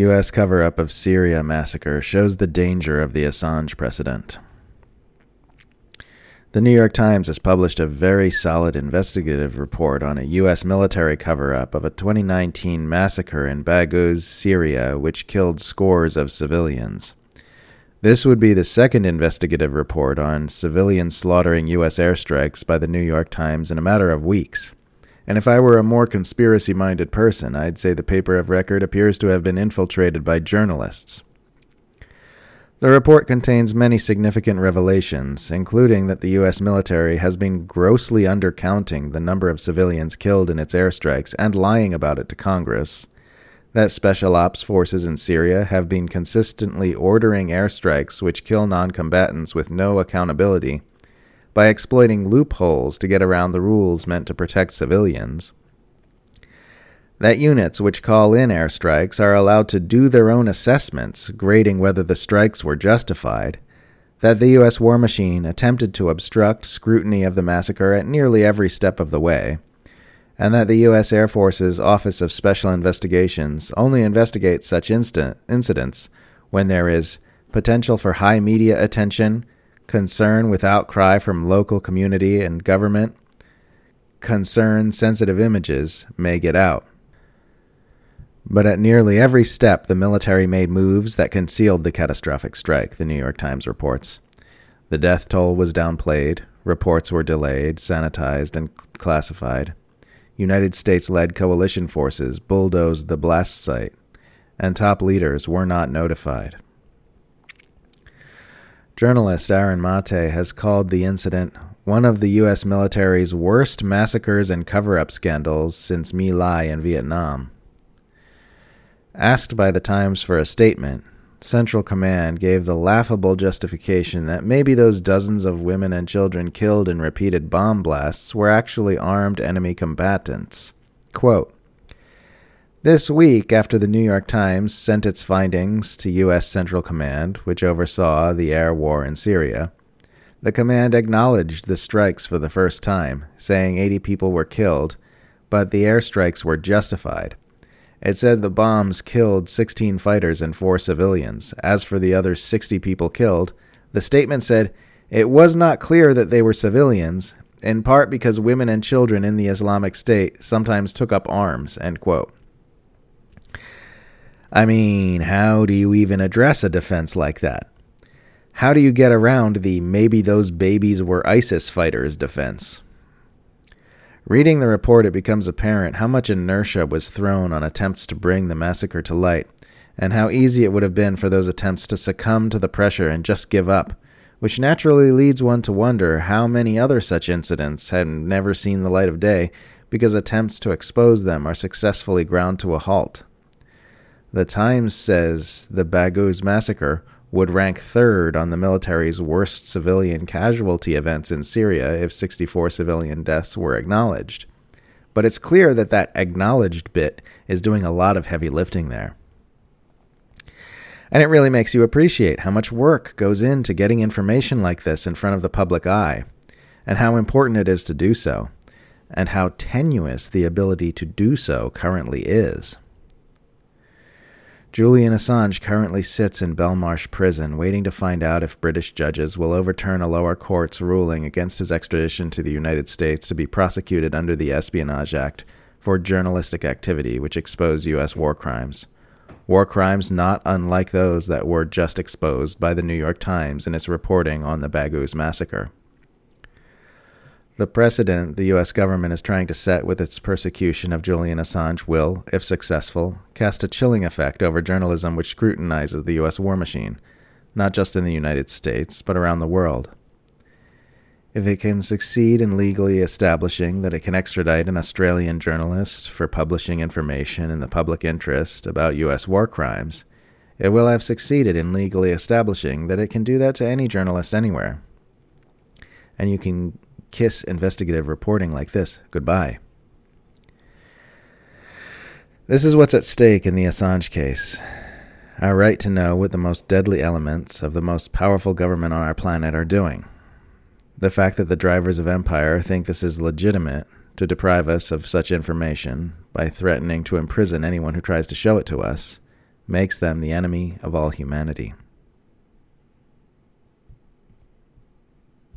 U.S. cover up of Syria massacre shows the danger of the Assange precedent. The New York Times has published a very solid investigative report on a U.S. military cover up of a 2019 massacre in Baghouz, Syria, which killed scores of civilians. This would be the second investigative report on civilians slaughtering U.S. airstrikes by the New York Times in a matter of weeks. And if I were a more conspiracy minded person, I'd say the paper of record appears to have been infiltrated by journalists. The report contains many significant revelations, including that the U.S. military has been grossly undercounting the number of civilians killed in its airstrikes and lying about it to Congress, that special ops forces in Syria have been consistently ordering airstrikes which kill non combatants with no accountability by exploiting loopholes to get around the rules meant to protect civilians that units which call in airstrikes are allowed to do their own assessments, grading whether the strikes were justified, that the U.S. war machine attempted to obstruct scrutiny of the massacre at nearly every step of the way, and that the U.S. Air Force's Office of Special Investigations only investigates such incidents when there is potential for high media attention, concern with outcry from local community and government, concern sensitive images may get out. But at nearly every step, the military made moves that concealed the catastrophic strike, the New York Times reports. The death toll was downplayed, reports were delayed, sanitized, and classified. United States led coalition forces bulldozed the blast site, and top leaders were not notified. Journalist Aaron Mate has called the incident one of the U.S. military's worst massacres and cover up scandals since My Lai in Vietnam. Asked by the Times for a statement, Central Command gave the laughable justification that maybe those dozens of women and children killed in repeated bomb blasts were actually armed enemy combatants. Quote, this week, after the New York Times sent its findings to U.S. Central Command, which oversaw the air war in Syria, the command acknowledged the strikes for the first time, saying 80 people were killed, but the airstrikes were justified. It said the bombs killed 16 fighters and 4 civilians. As for the other 60 people killed, the statement said it was not clear that they were civilians, in part because women and children in the Islamic State sometimes took up arms. I mean, how do you even address a defense like that? How do you get around the maybe those babies were ISIS fighters defense? Reading the report, it becomes apparent how much inertia was thrown on attempts to bring the massacre to light, and how easy it would have been for those attempts to succumb to the pressure and just give up, which naturally leads one to wonder how many other such incidents had never seen the light of day because attempts to expose them are successfully ground to a halt. The Times says the Baghouz massacre would rank third on the military's worst civilian casualty events in Syria if 64 civilian deaths were acknowledged. But it's clear that that acknowledged bit is doing a lot of heavy lifting there. And it really makes you appreciate how much work goes into getting information like this in front of the public eye, and how important it is to do so, and how tenuous the ability to do so currently is. Julian Assange currently sits in Belmarsh prison, waiting to find out if British judges will overturn a lower court's ruling against his extradition to the United States to be prosecuted under the Espionage Act for journalistic activity which exposed U.S. war crimes. War crimes not unlike those that were just exposed by the New York Times in its reporting on the Baghouz massacre. The precedent the U.S. government is trying to set with its persecution of Julian Assange will, if successful, cast a chilling effect over journalism which scrutinizes the U.S. war machine, not just in the United States, but around the world. If it can succeed in legally establishing that it can extradite an Australian journalist for publishing information in the public interest about U.S. war crimes, it will have succeeded in legally establishing that it can do that to any journalist anywhere. And you can kiss investigative reporting like this goodbye. This is what's at stake in the Assange case. Our right to know what the most deadly elements of the most powerful government on our planet are doing. The fact that the drivers of empire think this is legitimate to deprive us of such information by threatening to imprison anyone who tries to show it to us makes them the enemy of all humanity.